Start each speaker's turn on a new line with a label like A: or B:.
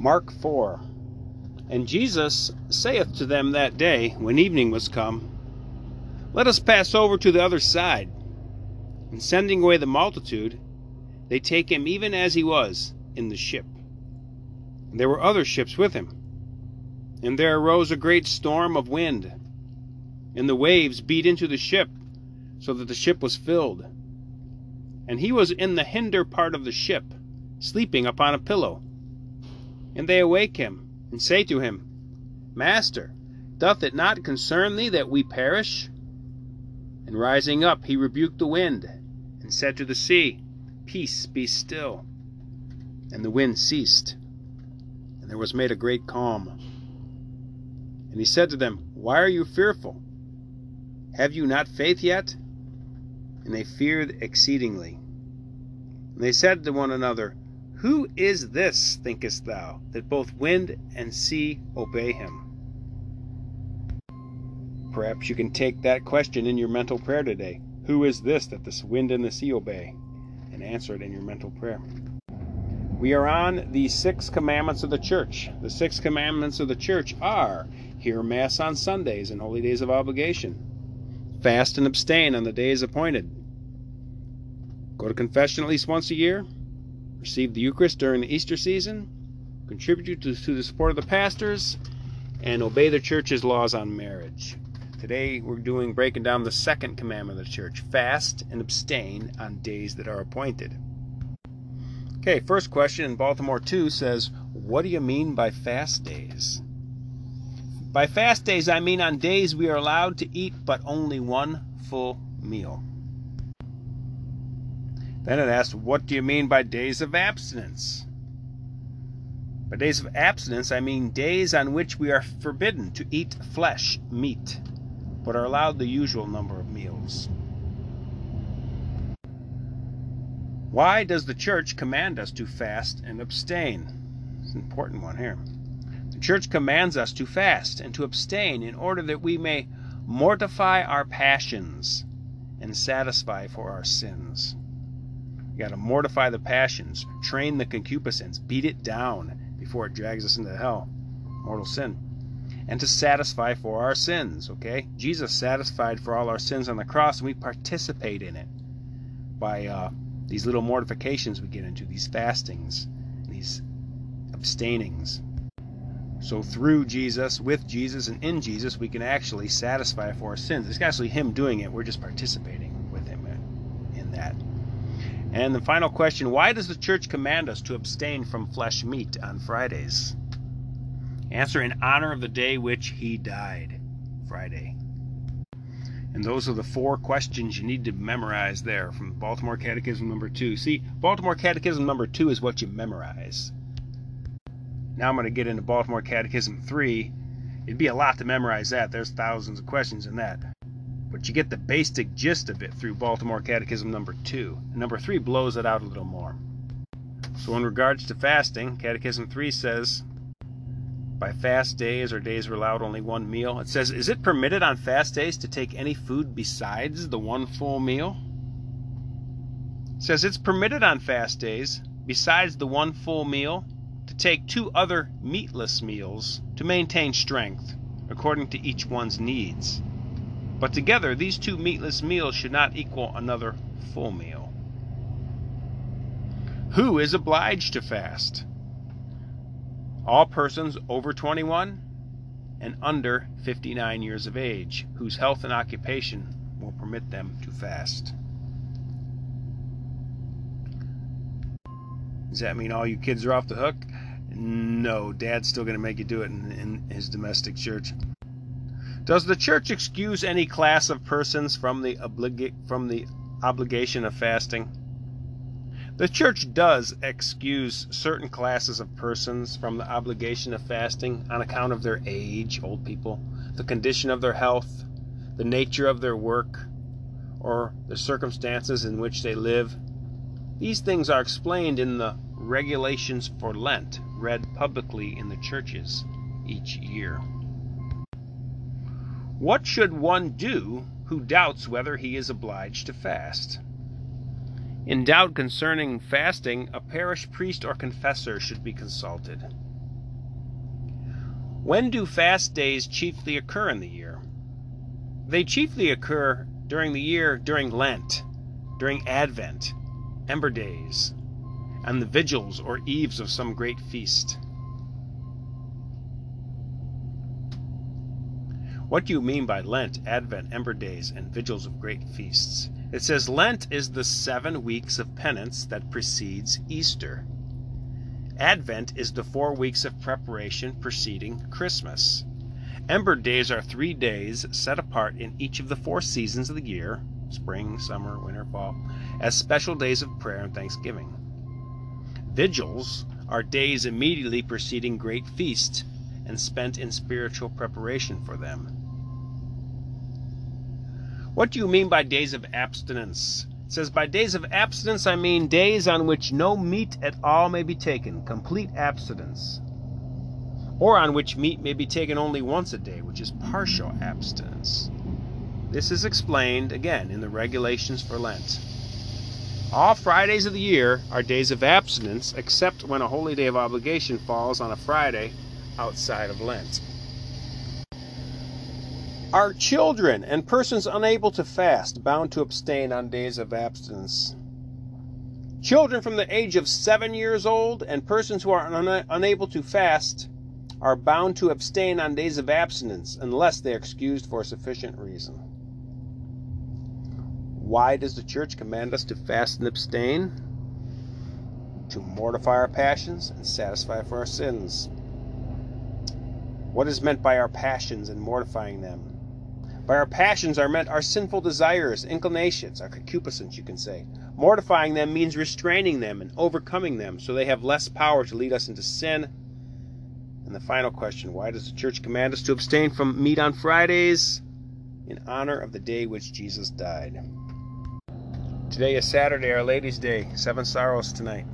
A: Mark 4 And Jesus saith to them that day, when evening was come, Let us pass over to the other side. And sending away the multitude, they take him even as he was in the ship. And there were other ships with him. And there arose a great storm of wind, and the waves beat into the ship, so that the ship was filled. And he was in the hinder part of the ship, sleeping upon a pillow. And they awake him, and say to him, Master, doth it not concern thee that we perish? And rising up, he rebuked the wind, and said to the sea, Peace, be still. And the wind ceased, and there was made a great calm. And he said to them, Why are you fearful? Have you not faith yet? And they feared exceedingly. And they said to one another, Who is this, thinkest thou, that both wind and sea obey him? Perhaps you can take that question in your mental prayer today. Who is this that the wind and the sea obey? And answer it in your mental prayer. We are on the six commandments of the church. The six commandments of the church are hear Mass on Sundays and holy days of obligation, fast and abstain on the days appointed, go to confession at least once a year, receive the Eucharist during the Easter season, contribute to, to the support of the pastors, and obey the church's laws on marriage. Today we're doing breaking down the second commandment of the church fast and abstain on days that are appointed. Okay, first question in Baltimore 2 says, What do you mean by fast days? By fast days, I mean on days we are allowed to eat but only one full meal. Then it asks, What do you mean by days of abstinence? By days of abstinence, I mean days on which we are forbidden to eat flesh, meat, but are allowed the usual number of meals. Why does the church command us to fast and abstain? It's an important one here. The church commands us to fast and to abstain in order that we may mortify our passions and satisfy for our sins. You got to mortify the passions, train the concupiscence, beat it down before it drags us into hell, mortal sin, and to satisfy for our sins. Okay, Jesus satisfied for all our sins on the cross, and we participate in it by uh, these little mortifications we get into, these fastings, these abstainings. So through Jesus, with Jesus, and in Jesus, we can actually satisfy for our sins. It's actually Him doing it. We're just participating with Him in that. And the final question why does the church command us to abstain from flesh meat on Fridays? Answer in honor of the day which He died, Friday. And those are the four questions you need to memorize there from Baltimore Catechism number two. See, Baltimore Catechism number two is what you memorize. Now I'm going to get into Baltimore Catechism 3. It'd be a lot to memorize that. There's thousands of questions in that. But you get the basic gist of it through Baltimore Catechism number 2. And number 3 blows it out a little more. So, in regards to fasting, Catechism 3 says, by fast days or days were allowed only one meal. It says, Is it permitted on fast days to take any food besides the one full meal? It says, It's permitted on fast days, besides the one full meal, to take two other meatless meals to maintain strength, according to each one's needs. But together, these two meatless meals should not equal another full meal. Who is obliged to fast? All persons over 21 and under 59 years of age, whose health and occupation will permit them to fast. Does that mean all you kids are off the hook? No, dad's still going to make you do it in, in his domestic church. Does the church excuse any class of persons from the, obliga- from the obligation of fasting? The church does excuse certain classes of persons from the obligation of fasting on account of their age, old people, the condition of their health, the nature of their work, or the circumstances in which they live. These things are explained in the regulations for Lent, read publicly in the churches each year. What should one do who doubts whether he is obliged to fast? In doubt concerning fasting, a parish priest or confessor should be consulted. When do fast days chiefly occur in the year? They chiefly occur during the year during Lent, during Advent, Ember Days, and the vigils or eves of some great feast. What do you mean by Lent, Advent, Ember Days, and vigils of great feasts? It says Lent is the seven weeks of penance that precedes Easter. Advent is the four weeks of preparation preceding Christmas. Ember days are three days set apart in each of the four seasons of the year spring, summer, winter, fall as special days of prayer and thanksgiving. Vigils are days immediately preceding great feasts and spent in spiritual preparation for them. What do you mean by days of abstinence? It says, By days of abstinence, I mean days on which no meat at all may be taken, complete abstinence. Or on which meat may be taken only once a day, which is partial abstinence. This is explained again in the regulations for Lent. All Fridays of the year are days of abstinence, except when a holy day of obligation falls on a Friday outside of Lent. Are children and persons unable to fast bound to abstain on days of abstinence? Children from the age of seven years old and persons who are un- unable to fast are bound to abstain on days of abstinence unless they are excused for a sufficient reason. Why does the church command us to fast and abstain? To mortify our passions and satisfy for our sins. What is meant by our passions and mortifying them? By our passions are meant our sinful desires, inclinations, our concupiscence, you can say. Mortifying them means restraining them and overcoming them so they have less power to lead us into sin. And the final question why does the church command us to abstain from meat on Fridays? In honor of the day which Jesus died. Today is Saturday, Our Lady's Day. Seven sorrows tonight.